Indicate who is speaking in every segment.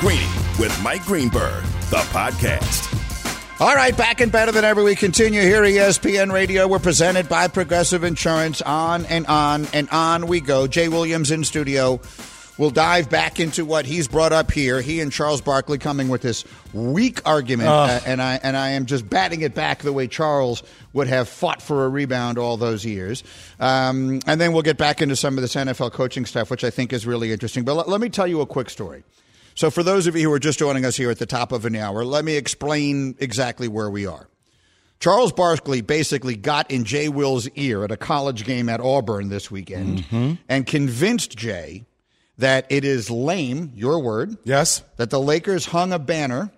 Speaker 1: Greeny with Mike Greenberg, the podcast.
Speaker 2: All right, back and better than ever. We continue here at ESPN Radio. We're presented by Progressive Insurance. On and on and on we go. Jay Williams in studio. We'll dive back into what he's brought up here. He and Charles Barkley coming with this weak argument, uh, and I and I am just batting it back the way Charles would have fought for a rebound all those years. Um, and then we'll get back into some of this NFL coaching stuff, which I think is really interesting. But let, let me tell you a quick story. So, for those of you who are just joining us here at the top of an hour, let me explain exactly where we are. Charles Barkley basically got in Jay Will's ear at a college game at Auburn this weekend
Speaker 3: Mm-hmm.
Speaker 2: and convinced Jay that it is lame, your word,
Speaker 3: Yes.
Speaker 2: that the Lakers hung a banner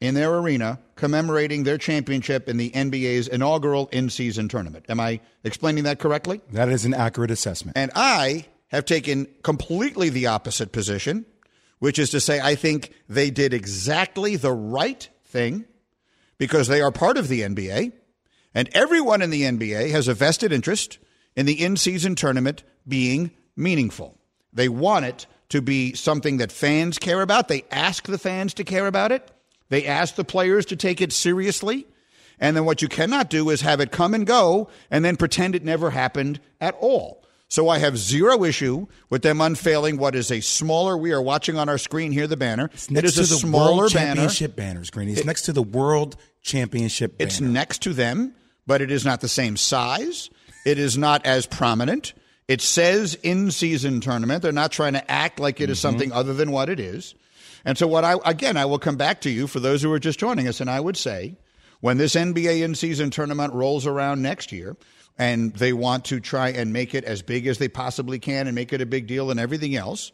Speaker 2: in their arena commemorating their championship in the NBA's inaugural in season tournament. Am I explaining that correctly?
Speaker 3: That is an accurate assessment.
Speaker 2: And I have taken completely the opposite position, which is to say, I think they did exactly the right thing because they are part of the NBA, and everyone in the NBA has a vested interest in the in season tournament being meaningful. They want it to be something that fans care about. They ask the fans to care about it, they ask the players to take it seriously. And then what you cannot do is have it come and go and then pretend it never happened at all. So I have zero issue with them unfailing what is a smaller. We are watching on our screen here the banner.
Speaker 3: It's next
Speaker 2: is
Speaker 3: to
Speaker 2: a
Speaker 3: the
Speaker 2: smaller
Speaker 3: World
Speaker 2: banner.
Speaker 3: Championship banners, Greeny. It's next to the World Championship banner.
Speaker 2: It's next to them, but it is not the same size. It is not as prominent. It says in season tournament. They're not trying to act like it is mm-hmm. something other than what it is. And so, what I, again, I will come back to you for those who are just joining us, and I would say when this NBA in season tournament rolls around next year and they want to try and make it as big as they possibly can and make it a big deal and everything else,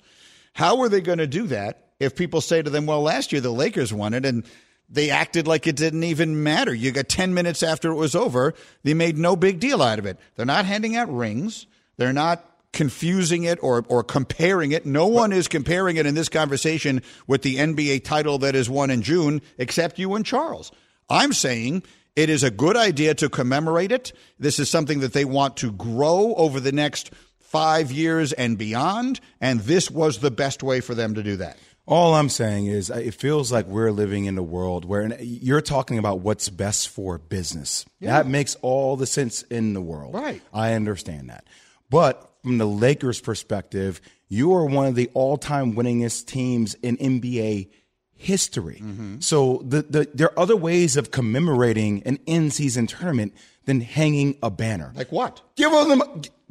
Speaker 2: how are they going to do that if people say to them, well, last year the Lakers won it and they acted like it didn't even matter? You got 10 minutes after it was over, they made no big deal out of it. They're not handing out rings, they're not confusing it or, or comparing it. No one is comparing it in this conversation with the NBA title that is won in June, except you and Charles. I'm saying it is a good idea to commemorate it. This is something that they want to grow over the next five years and beyond, and this was the best way for them to do that.
Speaker 3: All I'm saying is, uh, it feels like we're living in a world where you're talking about what's best for business. That makes all the sense in the world.
Speaker 2: Right.
Speaker 3: I understand that. But from the Lakers' perspective, you are one of the all time winningest teams in NBA history. Mm-hmm. So the, the, there are other ways of commemorating an in season tournament than hanging a banner.
Speaker 2: Like what?
Speaker 3: Give them,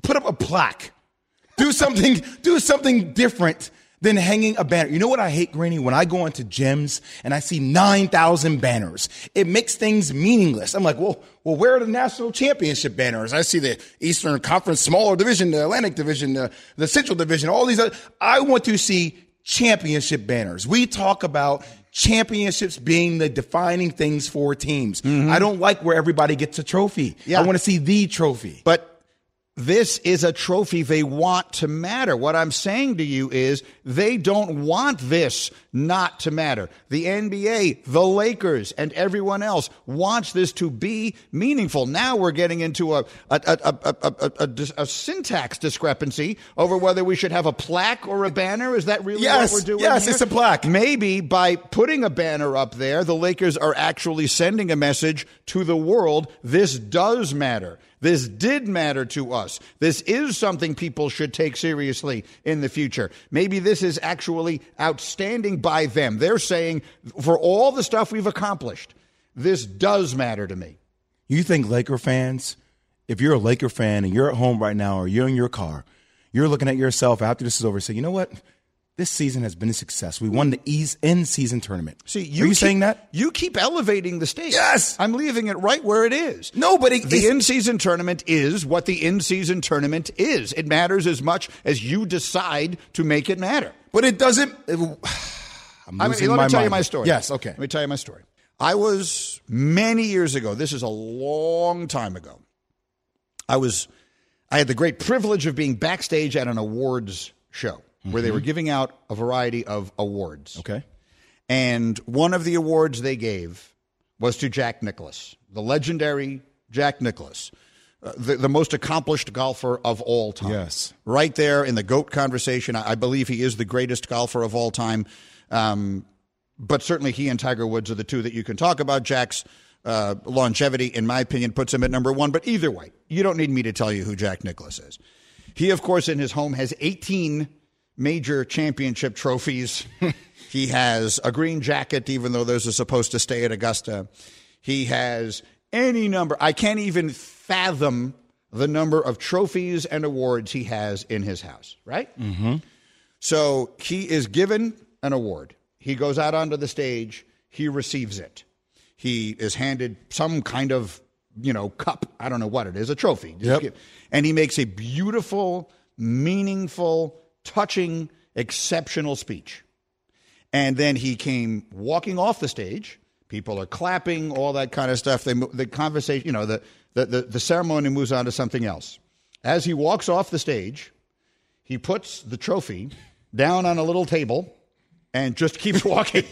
Speaker 3: put up a plaque. Do something, do something different than hanging a banner. You know what I hate, Greeny? When I go into gyms and I see 9,000 banners, it makes things meaningless. I'm like, well, well, where are the national championship banners? I see the Eastern Conference smaller division, the Atlantic division, the, the Central division, all these other. I want to see championship banners. We talk about championships being the defining things for teams. Mm-hmm. I don't like where everybody gets a trophy.
Speaker 2: Yeah.
Speaker 3: I want to see the trophy.
Speaker 2: But this is a trophy they want to matter. What I'm saying to you is they don't want this not to matter. The NBA, the Lakers, and everyone else wants this to be meaningful. Now we're getting into a, a, a, a, syntax discrepancy over whether we should have a plaque or a banner. Is that really
Speaker 3: Yes,
Speaker 2: what we're doing?
Speaker 3: yes,
Speaker 2: here?
Speaker 3: it's a plaque.
Speaker 2: Maybe by putting a banner up there, the Lakers are actually sending a message to the world this does matter. This did matter to us. This is something people should take seriously in the future. Maybe this is actually outstanding by them. They're saying, for all the stuff we've accomplished, this does matter to me.
Speaker 3: You think Laker fans, if you're a Laker fan and you're at home right now or you're in your car, you're looking at yourself after this is over and say, you know what? This season has been a success. We won the East end season tournament.
Speaker 2: See,
Speaker 3: Are
Speaker 2: you
Speaker 3: you
Speaker 2: keep-
Speaker 3: saying that?
Speaker 2: You keep elevating the stakes.
Speaker 3: Yes.
Speaker 2: I'm leaving it right where it is.
Speaker 3: No, but it-
Speaker 2: the
Speaker 3: it's-
Speaker 2: in-season tournament is what the in-season tournament is. It matters as much as you decide to make it matter.
Speaker 3: But it doesn't. I'm
Speaker 2: I mean, let me tell you my story.
Speaker 3: Yes, okay.
Speaker 2: Let me tell you my story. I was many years ago. This is a long time ago. I was, I had the great privilege of being backstage at an awards show where they were giving out a variety of awards.
Speaker 3: Mm-hmm. Okay.
Speaker 2: And one of the awards they gave was to Jack Nicklaus, the legendary Jack Nicklaus, uh, the, the most accomplished golfer of all time.
Speaker 3: Yes.
Speaker 2: Right there in the GOAT conversation. I, I believe he is the greatest golfer of all time. Um, but certainly he and Tiger Woods are the two that you can talk about. Jack's uh, longevity, in my opinion, puts him at number one. But either way, you don't need me to tell you who Jack Nicklaus is. He, of course, in his home has 18 major championship trophies. he has a green jacket, even though those are supposed to stay at Augusta. He has any number. I can't even fathom the number of trophies and awards he has in his house, right? Mm-hmm. So he is given an award. He goes out onto the stage, he receives it. He is handed some kind of, you know, cup. I don't know what it is, a trophy.
Speaker 3: Yep.
Speaker 2: And he makes a beautiful, meaningful, touching, exceptional speech. And then he came walking off the stage. People are clapping, all that kind of stuff. They, the conversation, you know, the, the, the, the ceremony moves on to something else. As he walks off the stage, he puts the trophy down on a little table and just keeps walking.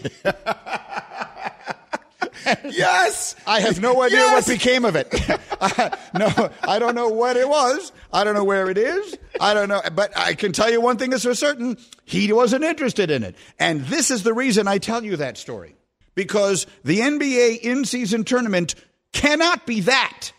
Speaker 3: yes.
Speaker 2: I have no idea
Speaker 3: Yes!
Speaker 2: what became of it. I, no, I don't know what it was. I don't know where it is. I don't know. But I can tell you one thing is for certain he wasn't interested in it. And this is the reason I tell you that story. Because the NBA in season tournament cannot be that.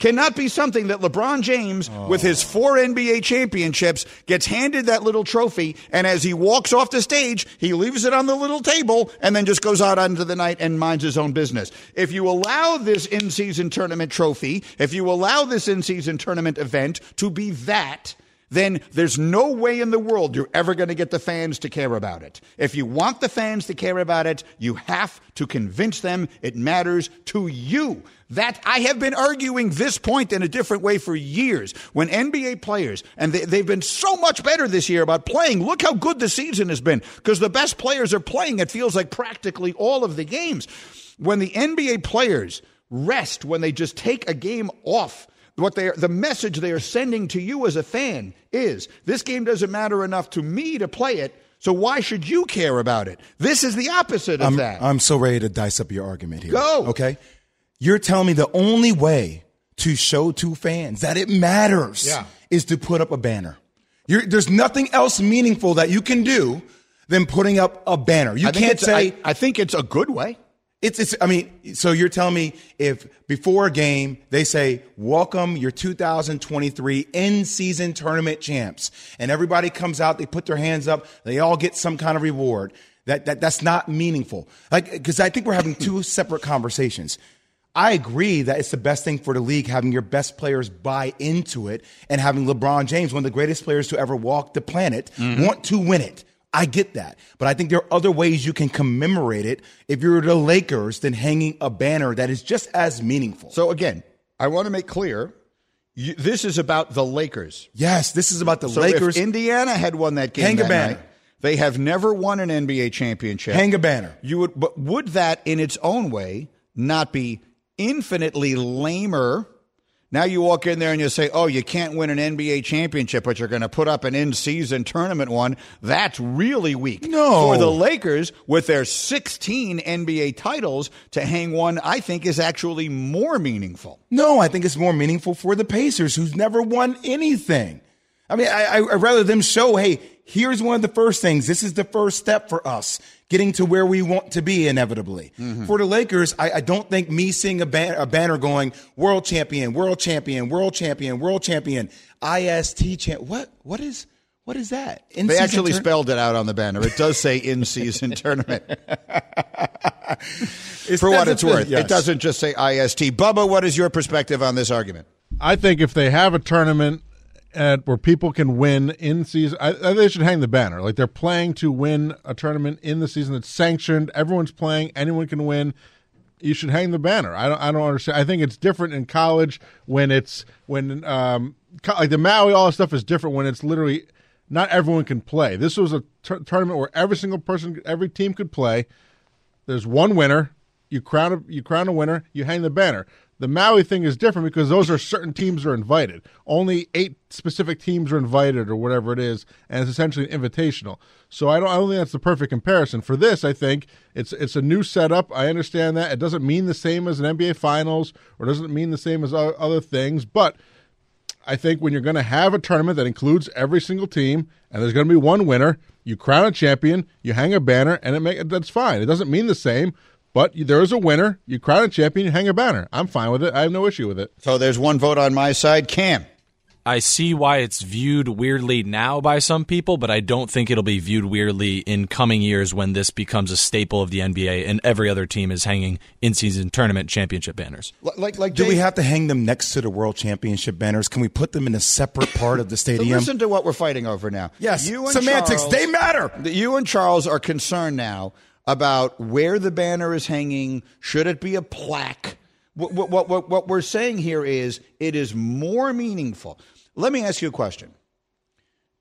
Speaker 2: Cannot be something that LeBron James, with his four NBA championships, gets handed that little trophy, and as he walks off the stage, he leaves it on the little table and then just goes out into the night and minds his own business. If you allow this in season tournament trophy, if you allow this in season tournament event to be that, then there's no way in the world you're ever going to get the fans to care about it. If you want the fans to care about it, you have to convince them it matters to you. That I have been arguing this point in a different way for years. When NBA players, and they, they've been so much better this year about playing, look how good the season has been because the best players are playing, it feels like practically all of the games. When the NBA players rest, when they just take a game off, what they are, the message they are sending to you as a fan is this game doesn't matter enough to me to play it. So why should you care about it? This is the opposite of
Speaker 3: I'm,
Speaker 2: that.
Speaker 3: I'm so ready to dice up your argument here.
Speaker 2: Go.
Speaker 3: Okay. You're telling me the only way to show to fans that it matters
Speaker 2: Yeah.
Speaker 3: is to put up a banner. You're, there's nothing else meaningful that you can do than putting up a banner. You can't say
Speaker 2: I, I think it's a good way.
Speaker 3: It's, it's, I mean, so you're telling me if before a game they say, welcome your 2023 in season tournament champs, and everybody comes out, they put their hands up, they all get some kind of reward. That, that, that's not meaningful. Like, cause I think we're having two separate conversations. I agree that it's the best thing for the league having your best players buy into it and having LeBron James, one of the greatest players to ever walk the planet, mm-hmm. want to win it. I get that. But I think there are other ways you can commemorate it if you're the Lakers than hanging a banner that is just as meaningful.
Speaker 2: So again, I want to make clear you, this is about the Lakers.
Speaker 3: yes, this is about the
Speaker 2: So
Speaker 3: Lakers.
Speaker 2: if Indiana had won that game,
Speaker 3: Hang a
Speaker 2: that
Speaker 3: banner.
Speaker 2: night, they have never won an NBA championship.
Speaker 3: hang a banner.
Speaker 2: You would, but would that in its own way not be infinitely lamer? Now you walk in there and you say, "Oh, you can't win an NBA championship, but you're going to put up an in-season tournament one." That's really weak.
Speaker 3: No.
Speaker 2: for the Lakers with their 16 NBA titles to hang one, I think is actually more meaningful.
Speaker 3: No, I think it's more meaningful for the Pacers, who's never won anything. I mean, I, I, I'd rather them show, hey, here's one of the first things. This is the first step for us getting to where we want to be inevitably. Mm-hmm. For the Lakers, I, I don't think me seeing a, ban- a banner going world champion, world champion, world champion, world champion, IST champ. What? What is? What is that?
Speaker 2: They
Speaker 3: In-season
Speaker 2: actually
Speaker 3: tour-
Speaker 2: spelled it out on the banner. It does say in-season tournament. For what it's worth,
Speaker 3: yes.
Speaker 2: it doesn't just say IST. Bubba, what is your perspective on this argument?
Speaker 4: I think if they have a tournament at where people can win in season, I, I they should hang the banner. Like they're playing to win a tournament in the season that's sanctioned. Everyone's playing. Anyone can win. You should hang the banner. I don't. I don't understand. I think it's different in college when it's when um like the Maui all that stuff is different when it's literally not everyone can play. This was a tournament where every single person, every team could play. There's one winner. You crown a, you crown a winner. You hang the banner. The Maui thing is different because those are certain teams are invited. Only eight specific teams are invited, or whatever it is, and it's essentially an invitational. So I don't, I don't think that's the perfect comparison for this. I think it's it's a new setup. I understand that it doesn't mean the same as an NBA Finals, or doesn't mean the same as other things, but I think when you're going to have a tournament that includes every single team and there's going to be one winner, you crown a champion, you hang a banner, and it make that's fine. It doesn't mean the same, but there is a winner. You crown a champion, you hang a banner. I'm fine with it. I have no issue with it.
Speaker 2: So there's one vote on my side. Cam.
Speaker 5: I see why it's viewed weirdly now by some people, but I don't think it'll be viewed weirdly in coming years when this becomes a staple of the NBA and every other team is hanging in-season tournament championship banners.
Speaker 2: Like, like,
Speaker 3: Do we have to hang them next to the World Championship banners? Can we put them in a separate part of the
Speaker 2: So
Speaker 3: stadium?
Speaker 2: listen to what we're fighting over now.
Speaker 3: Yes,
Speaker 2: you and
Speaker 3: semantics,
Speaker 2: Charles-
Speaker 3: they matter.
Speaker 2: You and Charles are concerned now about where the banner is hanging. Should it be a plaque? What, what, what, what we're saying here is it is more meaningful. Let me ask you a question.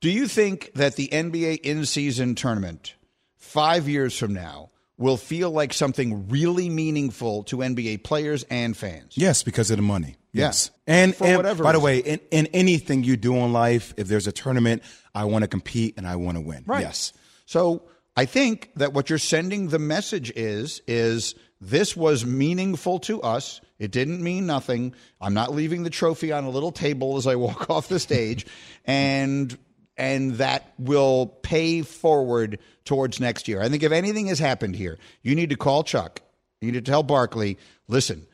Speaker 2: Do you think that the NBA in season tournament five years from now will feel like something really meaningful to NBA players and fans?
Speaker 3: Yes, because of the money.
Speaker 2: Yeah.
Speaker 3: Yes. And,
Speaker 2: For
Speaker 3: and
Speaker 2: whatever
Speaker 3: by the way, in, in anything you do in life, if there's a tournament, I want to compete and I want to win.
Speaker 2: Right.
Speaker 3: Yes.
Speaker 2: So I think that what you're sending the message is is this was meaningful to us. It didn't mean nothing. I'm not leaving the trophy on a little table as I walk off the stage, and and that will pay forward towards next year. I think if anything has happened here, you need to call Chuck. You need to tell Barkley, listen,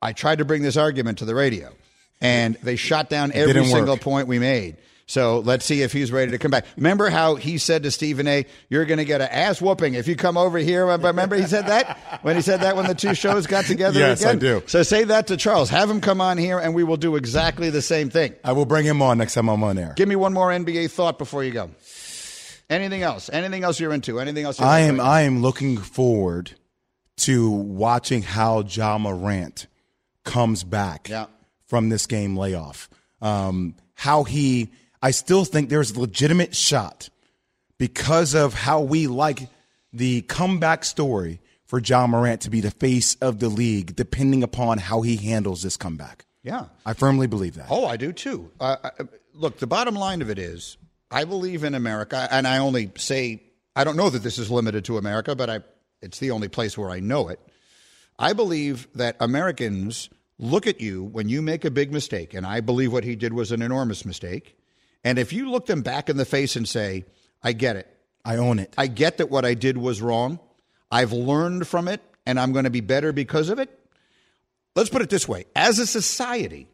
Speaker 2: I tried to bring this argument to the radio, and they shot down every
Speaker 3: work.
Speaker 2: single point we made. So let's see if he's ready to come back. Remember how he said to Stephen A., "You're going to get an ass whooping if you come over here." Remember he said that when he said that when the two shows got together.
Speaker 3: Yes, I do.
Speaker 2: So say that to Charles. Have him come on here, and we will do exactly the same thing.
Speaker 3: I will bring him on next time I'm on air.
Speaker 2: Give me one more NBA thought before you go. Anything else? Anything else you're into? Anything else? You're
Speaker 3: I
Speaker 2: into?
Speaker 3: am I am looking forward to watching how Ja Morant comes back
Speaker 2: Yeah.
Speaker 3: from this game layoff. Um, how he, I still think there's a legitimate shot because of how we like the comeback story for Ja Morant to be the face of the league, depending upon how he handles this comeback.
Speaker 2: Yeah.
Speaker 3: I firmly believe that.
Speaker 2: Oh, I do too. Uh, I, look, the bottom line of it is, I believe in America, and I only say I don't know that this is limited to America, but I it's the only place where I know it. I believe that Americans look at you when you make a big mistake, and I believe what he did was an enormous mistake. And if you look them back in the face and say, "I get it.
Speaker 3: I own it.
Speaker 2: I get that what I did was wrong. I've learned from it, and I'm going to be better because of it." Let's put it this way: as a society,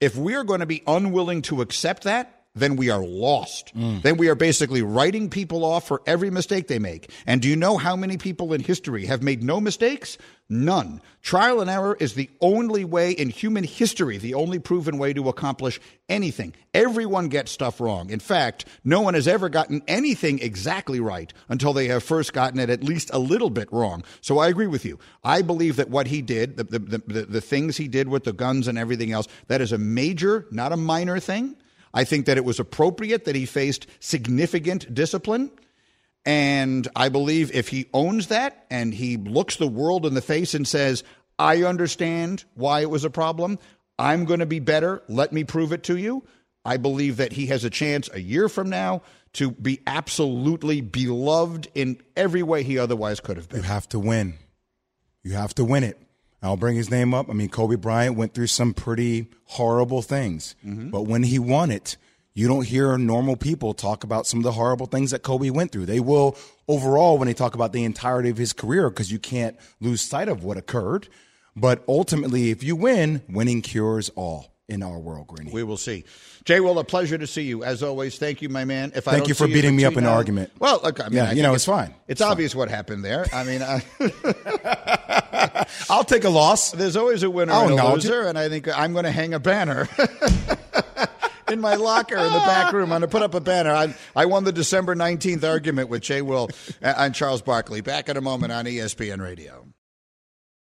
Speaker 2: if we are going to be unwilling to accept that, then we are lost. Mm. Then we are basically writing people off for every mistake they make. And do you know how many people in history have made no mistakes? None. Trial and error is the only way in human history, the only proven way to accomplish anything. Everyone gets stuff wrong. In fact, no one has ever gotten anything exactly right until they have first gotten it at least a little bit wrong. So I agree with you. I believe that what he did, the, the, the, the, the things he did with the guns and everything else, that is a major, not a minor thing. I think that it was appropriate that he faced significant discipline. And I believe if he owns that and he looks the world in the face and says, I understand why it was a problem, I'm going to be better, let me prove it to you. I believe that he has a chance a year from now to be absolutely beloved in every way he otherwise could have been.
Speaker 3: You have to win. You have to win it. I'll bring his name up. I mean, Kobe Bryant went through some pretty horrible things, mm-hmm. but when he won it, you don't hear normal people talk about some of the horrible things that Kobe went through. They will overall when they talk about the entirety of his career because you can't lose sight of what occurred. But ultimately, if you win, winning cures all in our world, Greeny.
Speaker 2: We will see. Jay, well, a pleasure to see you as always. Thank you, my man. If I
Speaker 3: Thank you for beating me up in an argument.
Speaker 2: Well, look, I mean,
Speaker 3: Yeah,
Speaker 2: I
Speaker 3: you know, it's fine.
Speaker 2: It's, obvious what happened there. I mean, I,
Speaker 3: I'll take a loss.
Speaker 2: there's always a winner
Speaker 3: I'll
Speaker 2: and a loser, and I think I'm going to hang a banner. In my locker in the back room, I'm going to put up a banner. I, I won the December 19th argument with Jay Will and Charles Barkley. Back in a moment on ESPN Radio.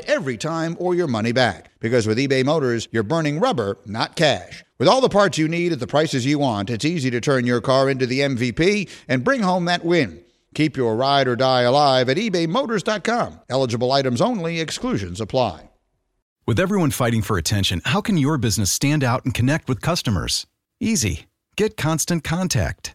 Speaker 2: every time or your money back. Because with eBay Motors, you're burning rubber, not cash. With all the parts you need at the prices you want, it's easy to turn your car into the MVP and bring home that win. Keep your ride or die alive at ebaymotors.com. Eligible items only, exclusions apply.
Speaker 6: With everyone fighting for attention, how can your business stand out and connect with customers? Easy. Get Constant Contact.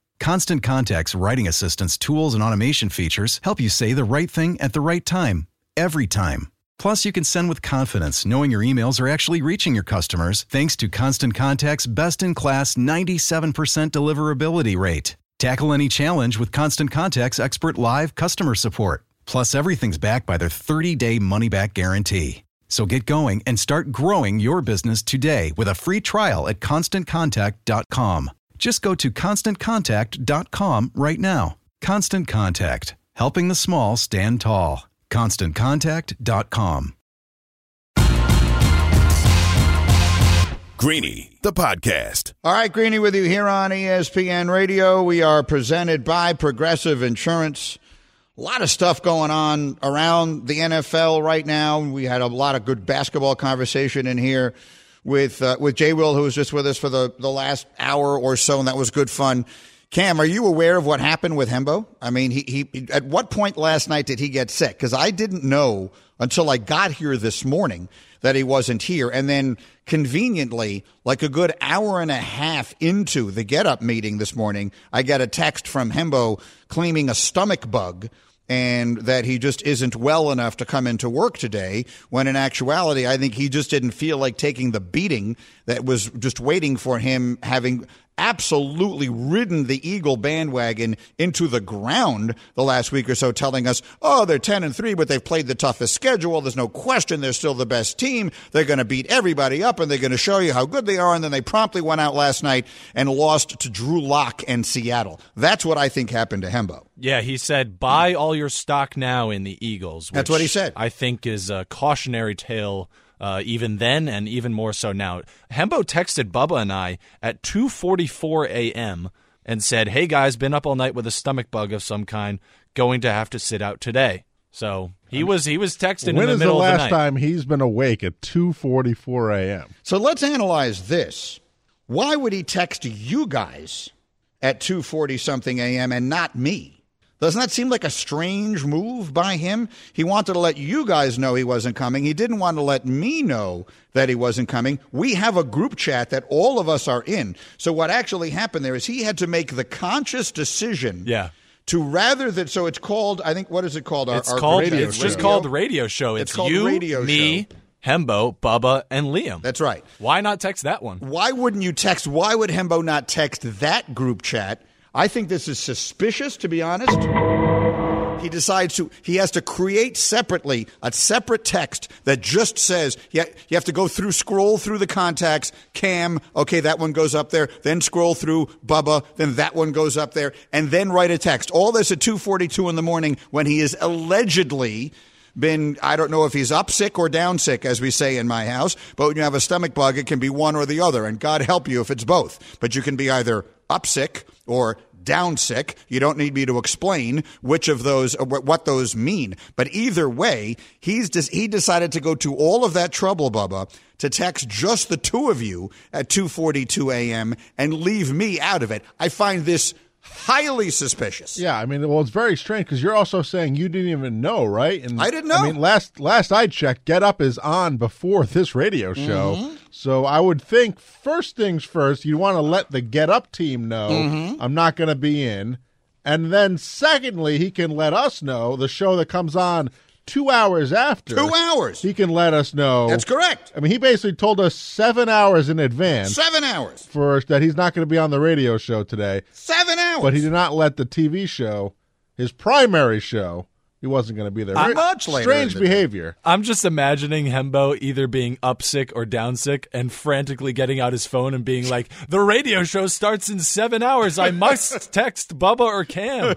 Speaker 6: Constant Contact's writing assistance tools and automation features help you say the right thing at the right time, every time. Plus, you can send with confidence knowing your emails are actually reaching your customers thanks to Constant Contact's best in class 97% deliverability rate. Tackle any challenge with Constant Contact's expert live customer support. Plus, everything's backed by their 30 day money back guarantee. So get going and start growing your business today with a free trial at constantcontact.com. Just go to constantcontact.com right now. Constant Contact, helping the small stand tall. ConstantContact.com.
Speaker 1: Greeny, the podcast.
Speaker 2: All right, Greeny with you here on ESPN Radio. We are presented by Progressive Insurance. A lot of stuff going on around the NFL right now. We had a lot of good basketball conversation in here with uh, with Jay Will, who was just with us for the, the last hour or so, and that was good fun. Cam, are you aware of what happened with Hembo? I mean, he, he at what point last night did he get sick? Because I didn't know until I got here this morning that he wasn't here. And then conveniently, like a good hour and a half into the get up meeting this morning, I got a text from Hembo claiming a stomach bug and that he just isn't well enough to come into work today. When in actuality, I think he just didn't feel like taking the beating that was just waiting for him, having absolutely ridden the Eagle bandwagon into the ground the last week or so, telling us, oh, they're 10 and 3, but they've played the toughest schedule. There's no question they're still the best team. They're going to beat everybody up and they're going to show you how good they are. And then they promptly went out last night and lost to Drew Lock and Seattle. That's what I think happened to Hembo.
Speaker 5: Yeah, he said, buy all your stock now in the Eagles.
Speaker 2: That's what he said.
Speaker 5: I think is a cautionary tale uh, even then and even more so now. Hembo texted Bubba and I at 2:44 a.m. and said, "Hey guys, been up all night with a stomach bug of some kind, going to have to sit out today." So he was he was texting
Speaker 4: When
Speaker 5: in the
Speaker 4: is the
Speaker 5: middle of the
Speaker 4: last
Speaker 5: night.
Speaker 4: time he's been awake at 2:44 a.m.?
Speaker 2: So let's analyze this. Why would he text you guys at 2:40 something a.m. and not me? Doesn't that seem like a strange move by him? He wanted to let you guys know he wasn't coming. He didn't want to let me know that he wasn't coming. We have a group chat that all of us are in. So what actually happened there is he had to make the conscious decision
Speaker 5: Yeah.
Speaker 2: to rather than so it's called I think what is it called? Our,
Speaker 5: It's
Speaker 2: our
Speaker 5: called
Speaker 2: radio-
Speaker 5: it's just called the radio show.
Speaker 2: It's
Speaker 5: It's,
Speaker 2: called
Speaker 5: you,
Speaker 2: radio
Speaker 5: me,
Speaker 2: show.
Speaker 5: Hembo, Bubba, and Liam.
Speaker 2: That's right.
Speaker 5: Why not text that one?
Speaker 2: Why wouldn't you text? Why would Hembo not text that group chat? I think this is suspicious, to be honest. He decides to, he has to create separately a separate text that just says, yeah, you have to go through, scroll through the contacts, Cam, okay, that one goes up there, then scroll through Bubba, then that one goes up there, and then write a text. All this at 2.42 in the morning when he is allegedly been, I don't know if he's up sick or down sick, as we say in my house, but when you have a stomach bug, it can be one or the other. And God help you if it's both. But you can be either up sick or down sick. You don't need me to explain which of those, uh, what those mean. But either way, he's he decided to go to all of that trouble, Bubba, to text just the two of you at 2:42 a.m. and leave me out of it. I find this highly suspicious.
Speaker 4: Yeah, I mean, well, it's very strange because you're also saying you didn't even know, right? And
Speaker 2: I didn't know.
Speaker 4: I mean, last last I checked, Get Up is on before this radio show,
Speaker 2: Mm-hmm.
Speaker 4: so I would think first things first, you want to let the Get Up team know
Speaker 2: Mm-hmm.
Speaker 4: I'm not going to be in, and then secondly, he can let us know the show that comes on two hours after.
Speaker 2: Two hours.
Speaker 4: He can let us know.
Speaker 2: That's correct.
Speaker 4: I mean, he basically told us seven hours in advance
Speaker 2: Seven hours.
Speaker 4: for that he's not going to be on the radio show today.
Speaker 2: Seven hours.
Speaker 4: But he did not let the TV show, his primary show, he wasn't going to be there. Very
Speaker 2: much later
Speaker 4: Strange behavior.
Speaker 5: I'm just imagining Hembo either being up sick or down sick and frantically getting out his phone and being like, The radio show starts in seven hours. I must text Bubba or Cam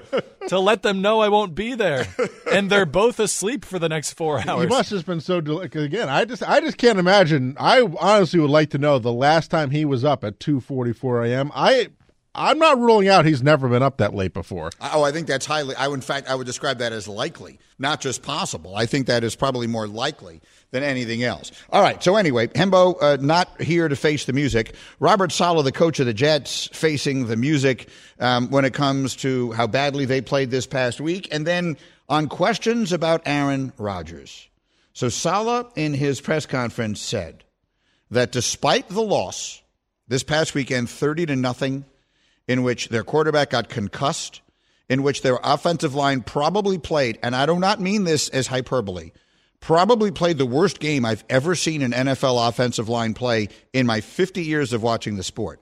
Speaker 5: to let them know I won't be there. And they're both asleep for the next four hours.
Speaker 4: He must have been so. Del- again, I just, I just can't imagine. I honestly would like to know the last time he was up at two forty four a.m. I, I'm not ruling out he's never been up that late before.
Speaker 2: Oh, I think that's highly. I in fact, I would describe that as likely, not just possible. I think that is probably more likely than anything else. All right. So anyway, Hembo uh, not here to face the music. Robert Saleh, the coach of the Jets, facing the music um, when it comes to how badly they played this past week, and then on questions about Aaron Rodgers. So Saleh, in his press conference, said that despite the loss this past weekend, thirty to nothing in which their quarterback got concussed, in which their offensive line probably played, and I do not mean this as hyperbole, probably played the worst game I've ever seen an NFL offensive line play in my 50 years of watching the sport.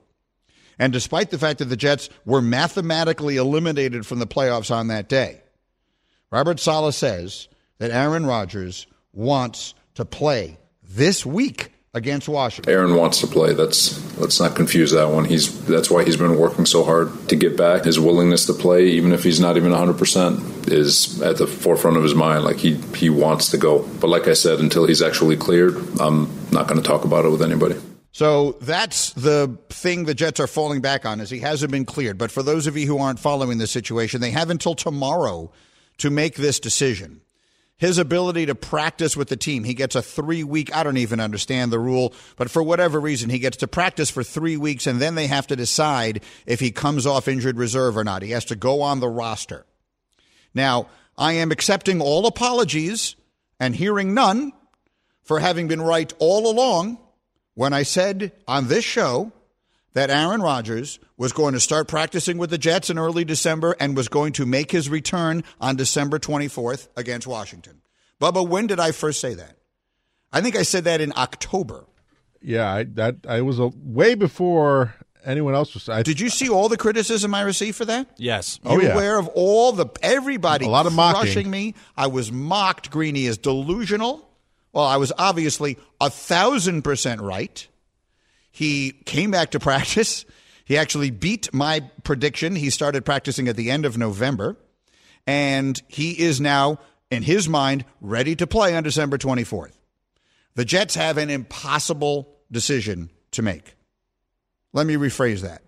Speaker 2: And despite the fact that the Jets were mathematically eliminated from the playoffs on that day, Robert Saleh says that Aaron Rodgers wants to play this week against Washington.
Speaker 7: Aaron wants to play. That's let's not confuse that one. He's that's why he's been working so hard to get back. His willingness to play, even if he's not even 100 percent, is at the forefront of his mind. Like he he wants to go. But like I said, until he's actually cleared, I'm not going to talk about it with anybody.
Speaker 2: So that's the thing the Jets are falling back on is he hasn't been cleared. But for those of you who aren't following the situation, they have until tomorrow to make this decision. His ability to practice with the team, he gets a three week, I don't even understand the rule, but for whatever reason, he gets to practice for three weeks and then they have to decide if he comes off injured reserve or not. He has to go on the roster. Now, I am accepting all apologies and hearing none for having been right all along when I said on this show that Aaron Rodgers was going to start practicing with the Jets in early December and was going to make his return on December 24th against Washington. Bubba, when did I first say that? I think I said that in October.
Speaker 4: Yeah, I, that I was a, way before anyone else was. I,
Speaker 2: Did you see all the criticism I received for that?
Speaker 5: yes.
Speaker 4: Oh,
Speaker 2: you
Speaker 4: yeah.
Speaker 2: aware of all the everybody
Speaker 4: A lot of mocking.
Speaker 2: crushing me? I was mocked. Greeny is delusional. Well, I was obviously a thousand percent right. He came back to practice. He actually beat my prediction. He started practicing at the end of November, and he is now, in his mind, ready to play on December 24th. The Jets have an impossible decision to make. Let me rephrase that.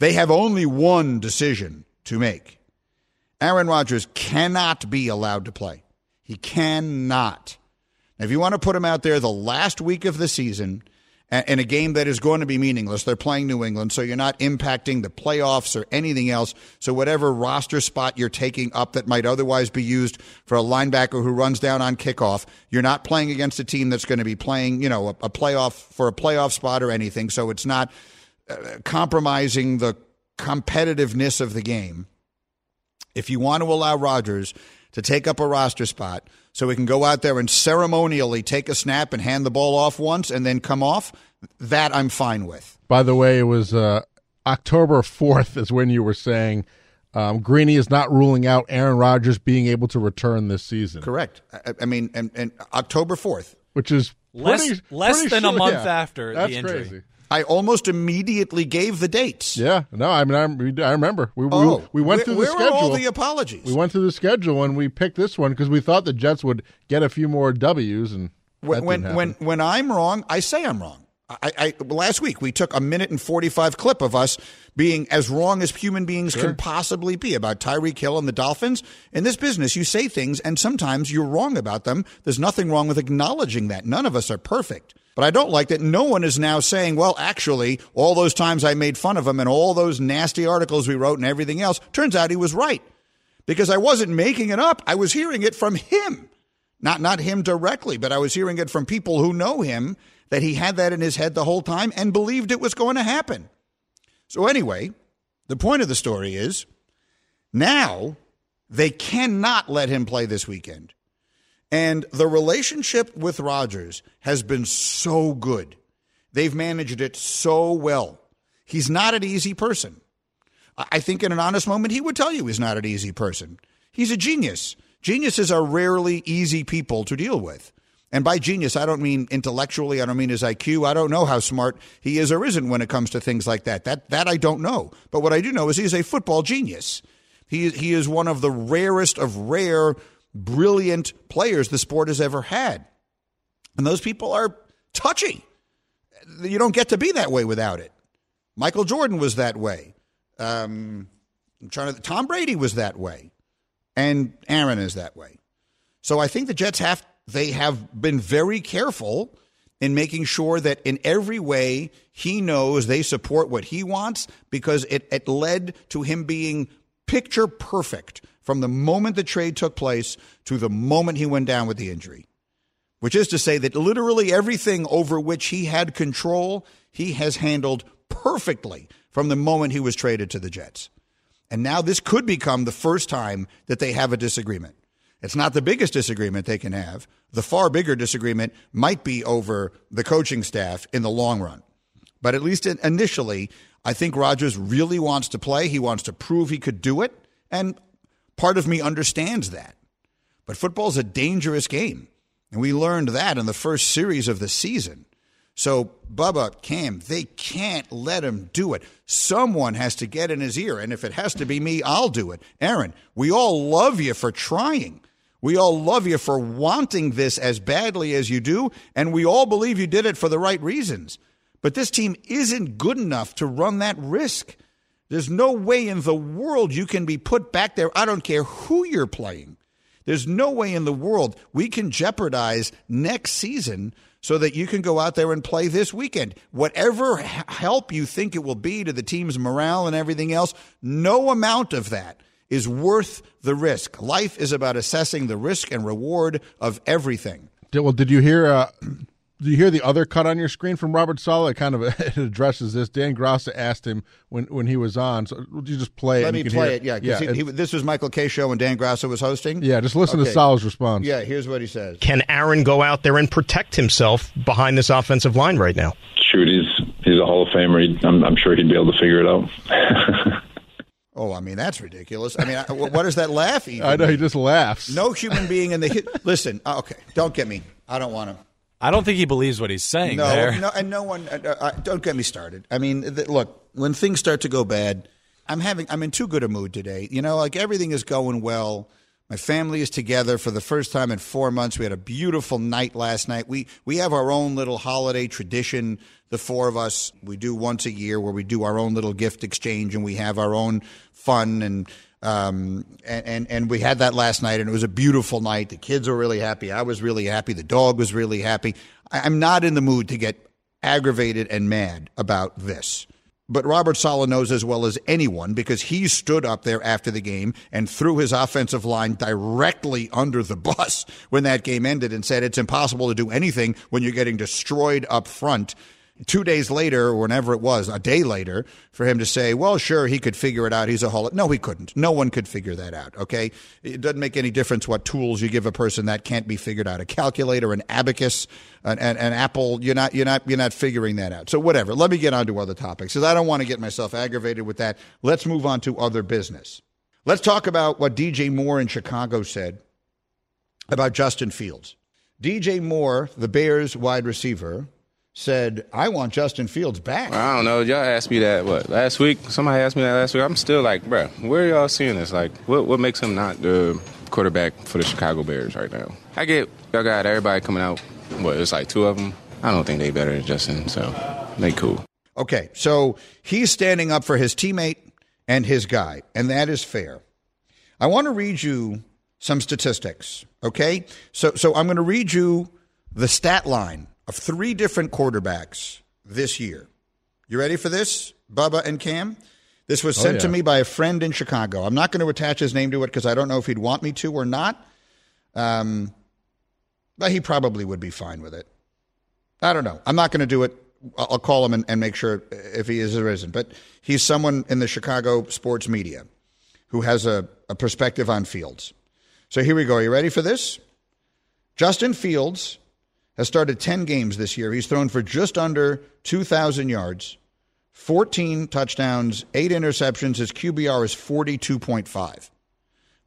Speaker 2: They have only one decision to make. Aaron Rodgers cannot be allowed to play. He cannot. Now, if you want to put him out there the last week of the season in a game that is going to be meaningless, they're playing New England, so you're not impacting the playoffs or anything else. So, whatever roster spot you're taking up that might otherwise be used for a linebacker who runs down on kickoff, you're not playing against a team that's going to be playing, you know, a, a playoff for a playoff spot or anything. So, it's not uh, compromising the competitiveness of the game if you want to allow Rodgers to take up a roster spot so he can go out there and ceremonially take a snap and hand the ball off once and then come off, that I'm fine with.
Speaker 4: by the way, it was uh, October fourth is when you were saying um, Greeny is not ruling out Aaron Rodgers being able to return this season,
Speaker 2: Correct. I, I mean, and, and October 4th.
Speaker 4: which is
Speaker 5: Less-
Speaker 4: pretty-
Speaker 5: less
Speaker 4: pretty
Speaker 5: than a month
Speaker 4: yeah.
Speaker 5: after the injury.
Speaker 4: Crazy.
Speaker 2: I almost immediately gave the dates.
Speaker 4: Yeah, no, I mean, I, I remember. We,
Speaker 2: Oh,
Speaker 4: we, we went
Speaker 2: where,
Speaker 4: through the
Speaker 2: where
Speaker 4: schedule.
Speaker 2: are all the apologies?
Speaker 4: we went through the schedule and we picked this one because we thought the Jets would get a few more W's. And
Speaker 2: when
Speaker 4: that
Speaker 2: when when, when I'm wrong, I say I'm wrong. I, I last week we took a minute and 45 clip of us being as wrong as human beings can possibly be about Tyreek Hill and the Dolphins. In this business, you say things and sometimes you're wrong about them. There's nothing wrong with acknowledging that. None of us are perfect. But I don't like that no one is now saying, well, actually, all those times I made fun of him and all those nasty articles we wrote and everything else, turns out he was right. Because I wasn't making it up. I was hearing it from him. Not not him directly, but I was hearing it from people who know him that he had that in his head the whole time and believed it was going to happen. So anyway, the point of the story is now they cannot let him play this weekend. And the relationship with Rodgers has been so good. They've managed it so well. He's not an easy person. I think in an honest moment, he would tell you he's not an easy person. He's a genius. Geniuses are rarely easy people to deal with. And by genius, I don't mean intellectually. I don't mean his IQ. I don't know how smart he is or isn't when it comes to things like that. That that I don't know. But what I do know is he's a football genius. He he is one of the rarest of rare, brilliant players the sport has ever had. And those people are touchy. You don't get to be that way without it. Michael Jordan was that way. Um, I'm trying to. Tom Brady was that way, and Aaron is that way. So I think the Jets have they have been very careful in making sure that in every way he knows they support what he wants because it, it led to him being picture perfect from the moment the trade took place to the moment he went down with the injury. Which is to say that literally everything over which he had control, he has handled perfectly from the moment he was traded to the Jets. And now this could become the first time that they have a disagreement. It's not the biggest disagreement they can have. The far bigger disagreement might be over the coaching staff in the long run. But at least initially, I think Rodgers really wants to play. He wants to prove he could do it. And part of me understands that. But football's a dangerous game. And we learned that in the first series of the season. So, Bubba, Cam, they can't let him do it. Someone has to get in his ear. And if it has to be me, I'll do it. Aaron, we all love you for trying. We all love you for wanting this as badly as you do. And we all believe you did it for the right reasons. But this team isn't good enough to run that risk. There's no way in the world you can be put back there. I don't care who you're playing. There's no way in the world we can jeopardize next season so that you can go out there and play this weekend. Whatever help you think it will be to the team's morale and everything else, no amount of that is worth the risk. Life is about assessing the risk and reward of everything.
Speaker 4: Well, did you hear? Uh, did you hear the other cut on your screen from Robert Saleh? It kind of it addresses this. Dan Grassa asked him when, when he was on. So would you just play?
Speaker 2: Let
Speaker 4: and
Speaker 2: me
Speaker 4: you can
Speaker 2: play
Speaker 4: hear
Speaker 2: it. Yeah, 'cause
Speaker 4: yeah.
Speaker 2: he, he, this was Michael Kay Show and Dan Grasso was hosting.
Speaker 4: yeah, just listen to
Speaker 2: Okay.
Speaker 4: Saleh's response.
Speaker 2: Yeah, here's what he says.
Speaker 8: Can Aaron go out there and protect himself behind this offensive line right now?
Speaker 7: Shoot, he's he's a Hall of Famer. He'd, I'm, I'm sure he'd be able to figure it out.
Speaker 2: Oh, I mean that's ridiculous. I mean, I- what that laugh? Even
Speaker 4: I know he just laughs.
Speaker 2: No human being in the hit. Listen, uh, okay, don't get me. I don't want to.
Speaker 5: I don't think he believes what he's saying
Speaker 2: No,
Speaker 5: there.
Speaker 2: no, and no one. Uh, uh, don't get me started. I mean, th- look, when things start to go bad, I'm having. I'm in too good a mood today. You know, like everything is going well. My family is together for the first time in four months. We had a beautiful night last night. We we have our own little holiday tradition. The four of us we do once a year where we do our own little gift exchange and we have our own fun and um and, and and we had that last night and it was a beautiful night. The kids were really happy. I was really happy. The dog was really happy. I, I'm not in the mood to get aggravated and mad about this. But Robert Saleh knows as well as anyone because he stood up there after the game and threw his offensive line directly under the bus when that game ended and said it's impossible to do anything when you're getting destroyed up front. Two days later, or whenever it was, a day later, for him to say, well, sure, he could figure it out. He's a holo. No, he couldn't. No one could figure that out, okay? It doesn't make any difference what tools you give a person that can't be figured out. A calculator, an abacus, an, an, an apple, you're not, you're, not, you're not figuring that out. So whatever. Let me get on to other topics because I don't want to get myself aggravated with that. Let's move on to other business. Let's talk about what DJ Moore in Chicago said about Justin Fields. DJ Moore, the Bears wide receiver, said, I want Justin Fields back.
Speaker 9: I don't know. Y'all asked me that, what, last week? Somebody asked me that last week. I'm still like, bruh, where are y'all seeing this? Like, what, what makes him not the quarterback for the Chicago Bears right now? I get, y'all got everybody coming out. What, it's like two of them? I don't think they better than Justin, so they cool.
Speaker 2: Okay, so he's standing up for his teammate and his guy, and that is fair. I want to read you some statistics, okay? So, so I'm going to read you the stat line of three different quarterbacks this year. You ready for this, Bubba and Cam? This was sent
Speaker 4: yeah.
Speaker 2: to me by a friend in Chicago. I'm not going to attach his name to it because I don't know if he'd want me to or not. Um, but he probably would be fine with it. I don't know. I'm not going to do it. I'll I'll call him and, and make sure if he is or isn't. But he's someone in the Chicago sports media who has a, a perspective on Fields. So here we go. Are you ready for this? Justin Fields has started 10 games this year. He's thrown for just under 2,000 yards, 14 touchdowns, 8 interceptions. His QBR is 42.5.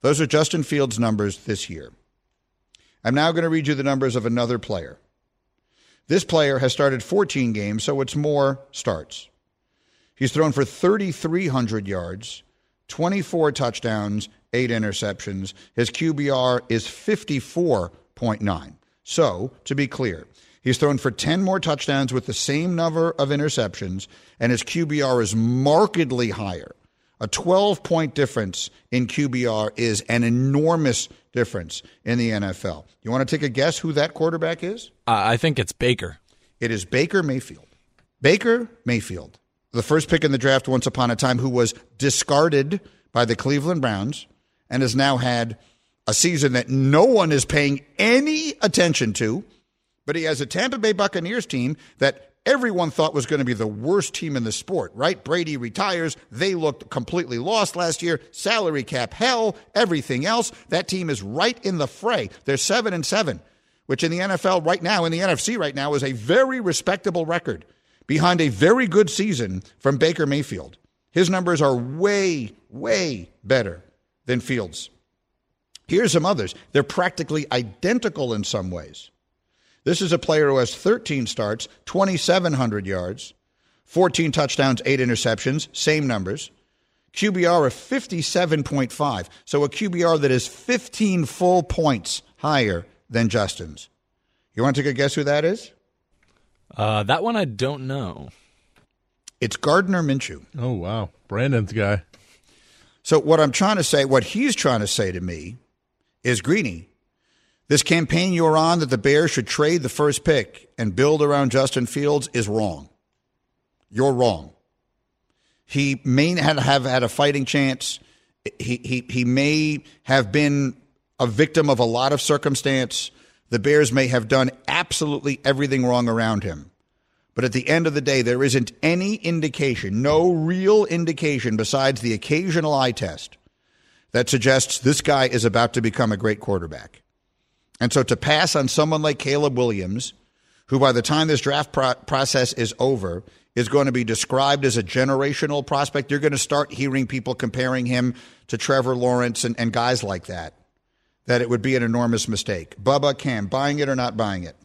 Speaker 2: Those are Justin Fields' numbers this year. I'm now going to read you the numbers of another player. This player has started 14 games, so it's more starts. He's thrown for 3,300 yards, 24 touchdowns, 8 interceptions. His QBR is 54.9. So, to be clear, he's thrown for 10 more touchdowns with the same number of interceptions, and his QBR is markedly higher. A 12 point difference in QBR is an enormous difference in the NFL. You want to take a guess who that quarterback is?
Speaker 5: Uh, I think it's Baker.
Speaker 2: It is Baker Mayfield. Baker Mayfield, the first pick in the draft once upon a time, who was discarded by the Cleveland Browns and has now had a season that no one is paying any attention to. But he has a Tampa Bay Buccaneers team that everyone thought was going to be the worst team in the sport, right? Brady retires. They looked completely lost last year. Salary cap hell, everything else. That team is right in the fray. They're 7 and 7, which in the NFL right now, in the NFC right now, is a very respectable record behind a very good season from Baker Mayfield. His numbers are way, way better than Fields. Here's some others. They're practically identical in some ways. This is a player who has 13 starts, 2,700 yards, 14 touchdowns, 8 interceptions, same numbers. QBR of 57.5. So a QBR that is 15 full points higher than Justin's. You want to take a guess who that is?
Speaker 5: Uh, that one I don't know.
Speaker 2: It's Gardner Minshew.
Speaker 4: Oh wow, Brandon's guy.
Speaker 2: So what I'm trying to say, what he's trying to say to me is Greeny, this campaign you're on that the Bears should trade the first pick and build around Justin Fields is wrong. You're wrong. He may have had a fighting chance. He, he, he may have been a victim of a lot of circumstance. The Bears may have done absolutely everything wrong around him. But at the end of the day, there isn't any indication, no real indication besides the occasional eye test that suggests this guy is about to become a great quarterback. And so to pass on someone like Caleb Williams, who by the time this draft pro- process is over, is going to be described as a generational prospect, you're going to start hearing people comparing him to Trevor Lawrence and, and guys like that, that it would be an enormous mistake. Bubba Cam, buying it or not buying it?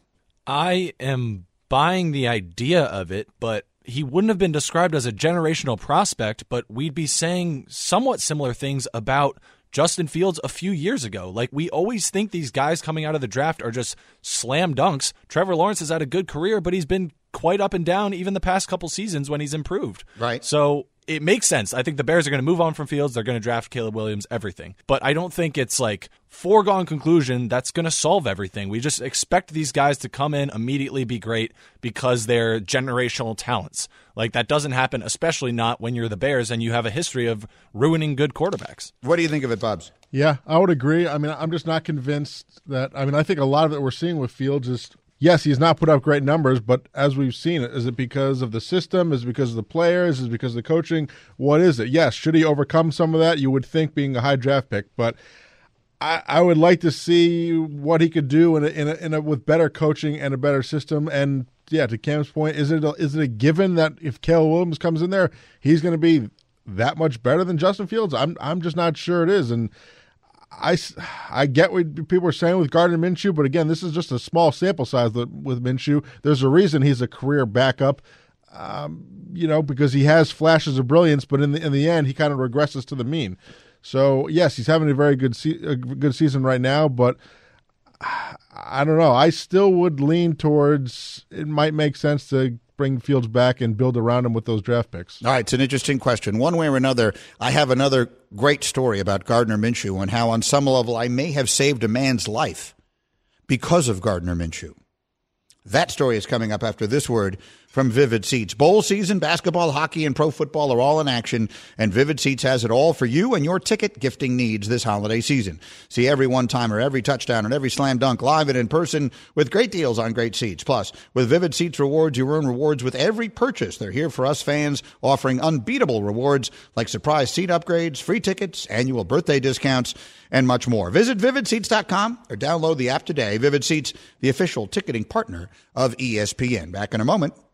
Speaker 5: I am buying the idea of it, but he wouldn't have been described as a generational prospect, but we'd be saying somewhat similar things about Justin Fields a few years ago. Like we always think these guys coming out of the draft are just slam dunks. Trevor Lawrence has had a good career, but he's been quite up and down even the past couple seasons when he's improved.
Speaker 2: Right.
Speaker 5: So it makes sense. I think the Bears are going to move on from Fields. They're going to draft Caleb Williams, everything. But I don't think it's like foregone conclusion that's going to solve everything. We just expect these guys to come in immediately be great because they're generational talents. Like that doesn't happen, especially not when you're the Bears and you have a history of ruining good quarterbacks.
Speaker 2: What do you think of it, Bubs?
Speaker 4: Yeah, I would agree. I mean, I'm just not convinced that. I mean, I think a lot of it we're seeing with Fields is yes, he's not put up great numbers, but as we've seen, is it because of the system? Is it because of the players? Is it because of the coaching? What is it? Yes, should he overcome some of that? You would think being a high draft pick, but I, I would like to see what he could do in a, in a, in a, with better coaching and a better system. And yeah, to Cam's point, is it a, is it a given that if Caleb Williams comes in there, he's going to be that much better than Justin Fields? I'm I'm just not sure it is, and I, I get what people are saying with Gardner Minshew, but again, this is just a small sample size with with Minshew. There's a reason he's a career backup, um, you know, because he has flashes of brilliance, but in the in the end, he kind of regresses to the mean. So yes, he's having a very good se- a good season right now, but I don't know. I still would lean towards it might make sense to bring Fields back and build around him with those draft picks.
Speaker 2: All right, it's an interesting question. One way or another, I have another great story about Gardner Minshew and how, on some level, I may have saved a man's life because of Gardner Minshew. That story is coming up after this word from Vivid Seats. Bowl season, basketball, hockey, and pro football are all in action, and Vivid Seats has it all for you and your ticket gifting needs this holiday season. See every one timer, every touchdown, and every slam dunk live and in person with great deals on great seats. Plus, with Vivid Seats rewards, you earn rewards with every purchase. They're here for us fans, offering unbeatable rewards like surprise seat upgrades, free tickets, annual birthday discounts, and much more. Visit vividseats.com or download the app today. Vivid Seats, the official ticketing partner of ESPN. Back in a moment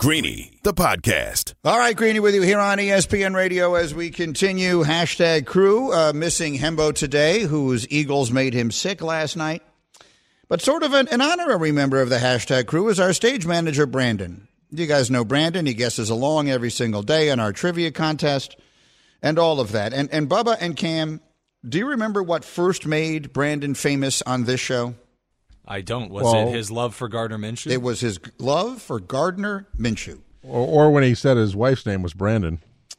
Speaker 1: Greeny, the podcast.
Speaker 2: All right, Greeny with you here on ESPN Radio as we continue. Hashtag crew uh, missing Hembo today, whose Eagles made him sick last night. But sort of an, an honorary member of the hashtag crew is our stage manager, Brandon. You guys know Brandon. He guesses along every single day in our trivia contest and all of that. And, and Bubba and Cam, do you remember what first made Brandon famous on this show?
Speaker 5: I don't. Was
Speaker 4: Well-
Speaker 5: it his love for Gardner Minshew?
Speaker 2: It was his love for Gardner Minshew.
Speaker 4: Or, or when he said his wife's name was Brandon.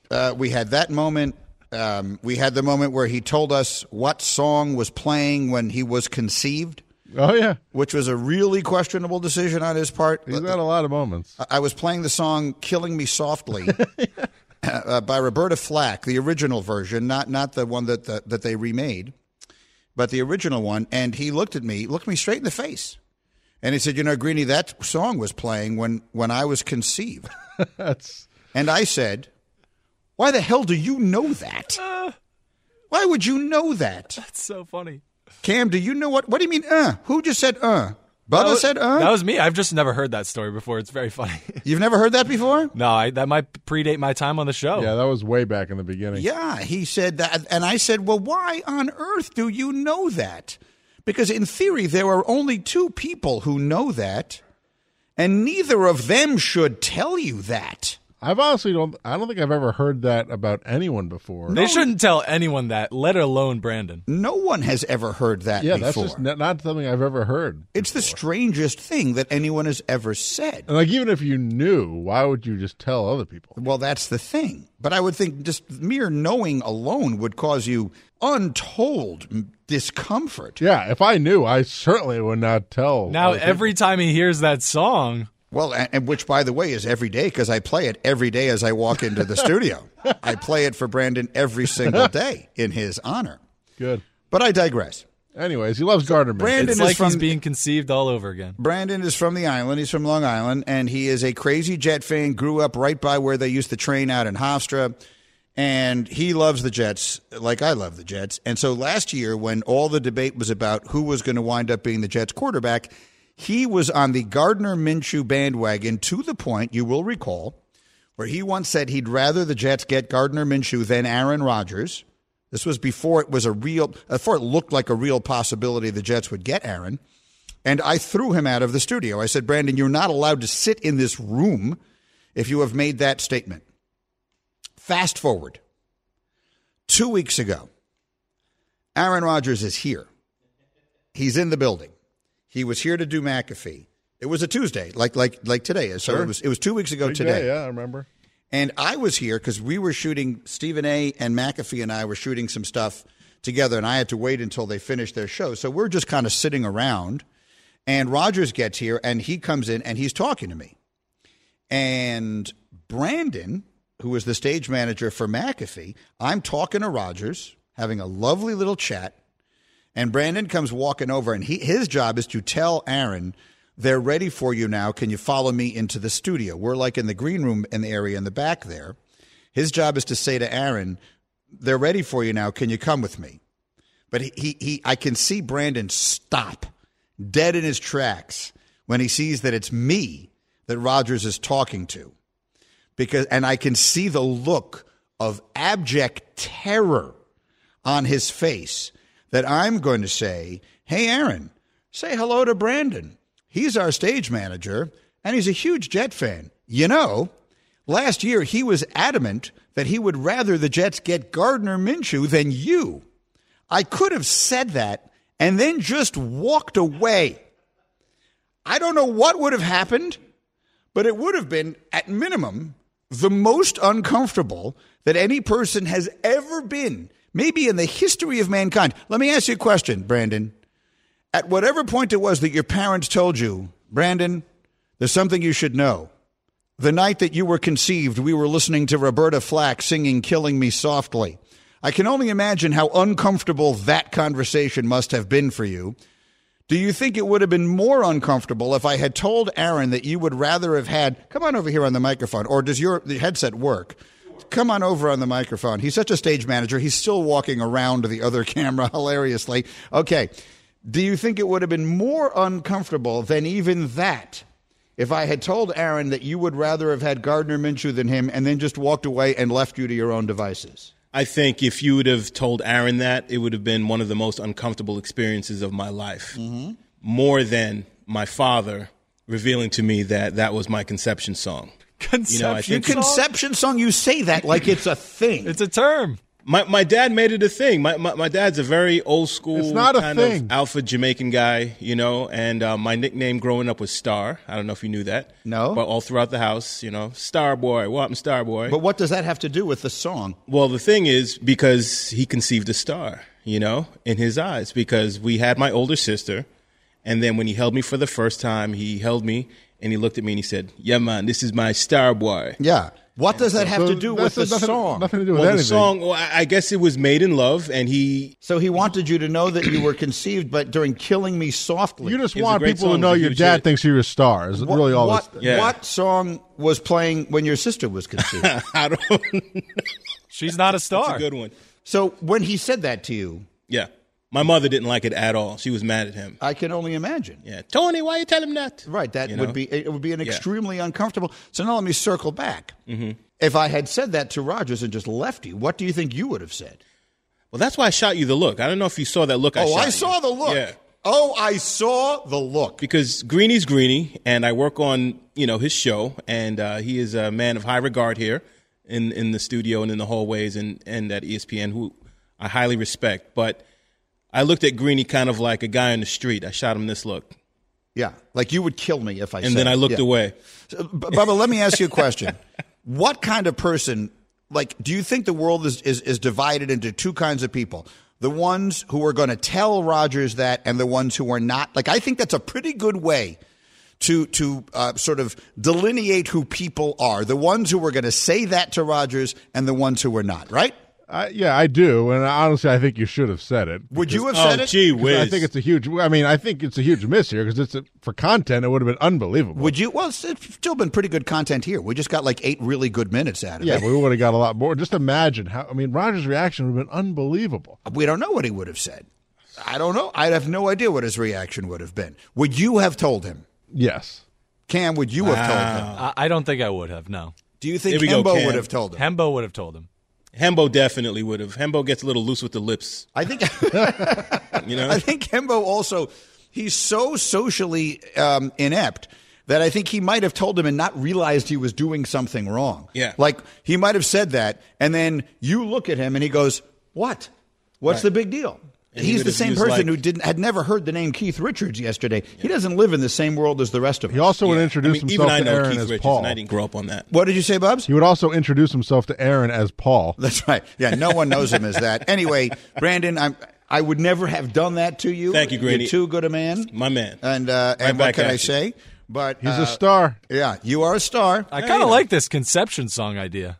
Speaker 2: Uh, we had that moment. Um, we had the moment where he told us what song was playing when he was conceived.
Speaker 4: Oh yeah,
Speaker 2: which was a really questionable decision on his part.
Speaker 4: He's had a lot of moments.
Speaker 2: I- I was playing the song "Killing Me Softly" uh, by Roberta Flack, the original version, not not the one that that, that they remade, but the original one. And he looked at me, looked me straight in the face, and he said, "You know, Greeny, that song was playing when when I was conceived."
Speaker 4: That's
Speaker 2: and I said, "Why the hell do you know that? Why would you know that?"
Speaker 5: That's so funny.
Speaker 2: Cam, do you know what? What do you mean? Uh, who just said uh?
Speaker 5: That
Speaker 2: Bubba
Speaker 5: was-
Speaker 2: said uh.
Speaker 5: That was me. I've just never heard that story before. It's very funny.
Speaker 2: You've never heard that before?
Speaker 5: no, I, that might predate my time on the show.
Speaker 4: Yeah, that was way back in the beginning.
Speaker 2: Yeah, he said that, and I said, "Well, why on earth do you know that?" Because in theory, there are only two people who know that, and neither of them should tell you that.
Speaker 4: I've honestly don't. I don't think I've ever heard that about anyone before.
Speaker 5: They shouldn't tell anyone that, let alone Brandon.
Speaker 2: No one has ever heard that
Speaker 4: Yeah,
Speaker 2: before.
Speaker 4: that's just not, not something I've ever heard.
Speaker 2: it's the strangest thing that anyone has ever said.
Speaker 4: And like, even if you knew, why would you just tell other people?
Speaker 2: Well, that's the thing. But I would think just mere knowing alone would cause you untold discomfort.
Speaker 4: Yeah, if I knew, I certainly would not tell.
Speaker 5: Now,
Speaker 4: other people.
Speaker 5: every time he hears that song,
Speaker 2: Well, and, and which, by the way, is every day because I play it every day as I walk into the studio. I play it for Brandon every single day in his honor.
Speaker 4: good.
Speaker 2: But I digress.
Speaker 4: Anyways, he loves Gardner
Speaker 2: Brandon
Speaker 5: it's
Speaker 2: is
Speaker 5: like
Speaker 2: from
Speaker 5: he's being conceived all over again.
Speaker 2: Brandon is from the island. He's from Long Island, and he is a crazy Jet fan. Grew up right by where they used to train out in Hofstra, and he loves the Jets like I love the Jets. And so last year, when all the debate was about who was going to wind up being the Jets quarterback, he was on the Gardner Minshew bandwagon to the point you will recall where he once said he'd rather the Jets get Gardner Minshew than Aaron Rodgers. This was before it was a real, before it looked like a real possibility the Jets would get Aaron. And I threw him out of the studio. I said, Brandon, you're not allowed to sit in this room if you have made that statement. Fast forward. Two weeks ago, Aaron Rodgers is here. He's in the building. He was here to do McAfee. It was a Tuesday, like like like today. So
Speaker 4: Sure.
Speaker 2: it was it was two weeks ago
Speaker 4: Big
Speaker 2: today.
Speaker 4: day, yeah, I remember.
Speaker 2: And I was here because we were shooting, Stephen A. and McAfee and I were shooting some stuff together, and I had to wait until they finished their show. So we're just kind of sitting around. And Rodgers gets here, and he comes in and he's talking to me. And Brandon, who is the stage manager for McAfee, I'm talking to Rodgers, having a lovely little chat. And Brandon comes walking over, and he, his job is to tell Aaron, they're ready for you now. Can you follow me into the studio? We're like in the green room in the area in the back there. His job is to say to Aaron, they're ready for you now. Can you come with me? But he, he, he I can see Brandon stop dead in his tracks when he sees that it's me that Rodgers is talking to. Because, and I can see the look of abject terror on his face that I'm going to say, Hey, Aaron, say hello to Brandon. He's our stage manager, and he's a huge Jet fan. You know, last year he was adamant that he would rather the Jets get Gardner Minshew than you. I could have said that and then just walked away. I don't know what would have happened, but it would have been, at minimum, the most uncomfortable that any person has ever been, maybe in the history of mankind. Let me ask you a question, Brandon. At whatever point it was that your parents told you, Brandon, there's something you should know. The night that you were conceived, we were listening to Roberta Flack singing Killing Me Softly. I can only imagine how uncomfortable that conversation must have been for you. Do you think it would have been more uncomfortable if I had told Aaron that you would rather have had, come on over here on the microphone, or does your headset work? Come on over on the microphone. He's such a stage manager. He's still walking around the other camera hilariously. Okay. Do you think it would have been more uncomfortable than even that if I had told Aaron that you would rather have had Gardner Minshew than him and then just walked away and left you to your own devices?
Speaker 10: I think if you would have told Aaron that, it would have been one of the most uncomfortable experiences of my life.
Speaker 2: Mm-hmm.
Speaker 10: More than my father revealing to me that that was my conception song.
Speaker 2: Conception,
Speaker 10: You know, I think-
Speaker 2: conception song. You say that like it's a thing.
Speaker 5: It's a term.
Speaker 10: My my dad made it a thing. My my, my dad's a very old school
Speaker 4: It's not a
Speaker 10: kind
Speaker 4: thing.
Speaker 10: of alpha Jamaican guy, you know. And uh, my nickname growing up was Star. I don't know if you knew that.
Speaker 2: No.
Speaker 10: But all throughout the house, you know, Star Boy, what happened, Star Boy?
Speaker 2: But what does that have to do with the song?
Speaker 10: Well, the thing is because he conceived a star, you know, in his eyes. Because we had my older sister, and then when he held me for the first time, he held me and he looked at me and he said, "Yeah, man, this is my star boy."
Speaker 2: Yeah. What does that have
Speaker 4: So
Speaker 2: to do with the
Speaker 4: nothing-
Speaker 2: song?
Speaker 4: nothing to do with
Speaker 10: Well, the song, well, I I guess it was made in love, and he
Speaker 2: So he wanted you to know that you were conceived, but during killing me softly.
Speaker 4: You just
Speaker 10: It was a
Speaker 4: want
Speaker 10: great
Speaker 4: people to know
Speaker 10: It was a
Speaker 4: your dad
Speaker 10: hit.
Speaker 4: thinks you're a star. Is
Speaker 2: what,
Speaker 4: really all
Speaker 2: what,
Speaker 4: this.
Speaker 10: Yeah.
Speaker 2: what song was playing when your sister was conceived?
Speaker 10: I don't.
Speaker 5: She's not a
Speaker 10: It's
Speaker 5: star.
Speaker 10: a good one.
Speaker 2: so when he said that to you,
Speaker 10: Yeah, my mother didn't like it at all. She was mad at him.
Speaker 2: I can only imagine.
Speaker 10: Yeah, Tony, why you tell him that?
Speaker 2: Right, that
Speaker 10: You
Speaker 2: would
Speaker 10: know?
Speaker 2: be it would be an
Speaker 10: Yeah.
Speaker 2: extremely uncomfortable. So now let me circle back.
Speaker 10: Mm-hmm.
Speaker 2: If I had said that to Rodgers and just left you, what do you think you would have said?
Speaker 10: Well, that's why I shot you the look. I don't know if you saw that look. I
Speaker 2: oh,
Speaker 10: shot
Speaker 2: I
Speaker 10: you.
Speaker 2: saw the look.
Speaker 10: Yeah.
Speaker 2: Oh, I saw the look.
Speaker 10: because Greeny's Greeny, and I work on you know his show, and uh, he is a man of high regard here in in the studio and in the hallways and and at ESPN, who I highly respect. But I looked at Greeny kind of like a guy on the street. I shot him this look,
Speaker 2: Yeah, like you would kill me if I
Speaker 10: and then I looked
Speaker 2: yeah.
Speaker 10: away.
Speaker 2: So, Bubba, let me ask you a question. what kind of person, like, do you think the world is, is, is divided into two kinds of people? The ones who are going to tell Rodgers that and the ones who are not? Like, I think that's a pretty good way to, to uh, sort of delineate who people are. The ones who are going to say that to Rodgers and the ones who are not, right?
Speaker 4: Uh, yeah, I do, and honestly, I think you should have said it.
Speaker 2: Would you have
Speaker 10: Oh,
Speaker 2: said it?
Speaker 10: gee
Speaker 4: 'Cause
Speaker 10: whiz.
Speaker 4: I think it's a huge. I mean, I think it's a huge miss here because it's a, for content. It would have been unbelievable.
Speaker 2: Would you? Well, it's, it's still been pretty good content here. We just got like eight really good minutes out of
Speaker 4: yeah,
Speaker 2: it.
Speaker 4: but we would have got a lot more. Just imagine how. I mean, Rodgers' reaction would have been unbelievable.
Speaker 2: We don't know what he would have said. I don't know. I have no idea what his reaction would have been. Would you have told him?
Speaker 4: Yes.
Speaker 2: Cam, would you have told him?
Speaker 5: I, I don't think I would have. No.
Speaker 2: Do you think
Speaker 10: Here go,
Speaker 2: Hembo would have told him?
Speaker 5: Hembo would have told him.
Speaker 10: Hembo definitely would have. Hembo gets a little loose with the lips.
Speaker 2: I think.
Speaker 10: You know,
Speaker 2: I think Hembo also. He's so socially um, inept that I think he might have told him and not realized he was doing something wrong.
Speaker 10: Yeah.
Speaker 2: Like he might have said that, and then you look at him and he goes, "What? What's
Speaker 10: Right.
Speaker 2: the big deal?"
Speaker 10: And
Speaker 2: He's
Speaker 10: would
Speaker 2: the same
Speaker 10: used,
Speaker 2: person
Speaker 10: like-
Speaker 2: who didn't had never heard the name Keith Richards yesterday. He doesn't live in the same world as the rest of us.
Speaker 4: He also would
Speaker 10: Yeah.
Speaker 4: introduce
Speaker 10: I mean,
Speaker 4: himself
Speaker 10: even I
Speaker 4: to
Speaker 10: know
Speaker 4: Aaron
Speaker 10: Keith
Speaker 4: as
Speaker 10: Richards,
Speaker 4: Paul.
Speaker 10: and I didn't grow up on that.
Speaker 2: what did you say, Bubs?
Speaker 4: He would also introduce himself to Aaron as Paul.
Speaker 2: That's right. Yeah, no one knows him as that. Anyway, Brandon, I'm. I would never have done that to you.
Speaker 10: Thank you, Greeny.
Speaker 2: You're too good a man,
Speaker 10: My man.
Speaker 2: And uh,
Speaker 10: Right
Speaker 2: and what can
Speaker 10: at
Speaker 2: I
Speaker 10: you.
Speaker 2: Say? But
Speaker 4: He's
Speaker 2: uh,
Speaker 4: a star.
Speaker 2: Yeah, you are a star.
Speaker 5: I kind of like this conception song idea.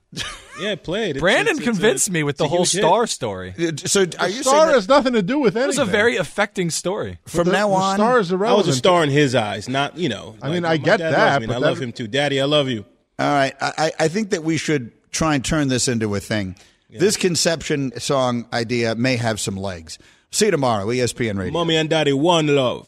Speaker 10: Yeah, play it. It's-
Speaker 5: Brandon
Speaker 10: it's- it's a-
Speaker 5: convinced me with the whole
Speaker 10: huge hit.
Speaker 5: star story.
Speaker 2: Uh, So are you
Speaker 4: star has nothing to do with
Speaker 5: It
Speaker 4: anything.
Speaker 5: was a very affecting story.
Speaker 2: from
Speaker 4: the,
Speaker 2: now
Speaker 4: the
Speaker 2: on?
Speaker 4: star is
Speaker 10: I
Speaker 4: irrelevant.
Speaker 10: was a star in his eyes, not you know.
Speaker 4: I mean,
Speaker 10: like,
Speaker 4: I get that,
Speaker 10: me,
Speaker 4: but
Speaker 10: I
Speaker 4: that-
Speaker 10: love him too, Daddy. I love you.
Speaker 2: All right, I, I I think that we should try and turn this into a thing. This conception song idea may have some legs. See you tomorrow, ESPN Radio.
Speaker 10: Mommy and Daddy, one love.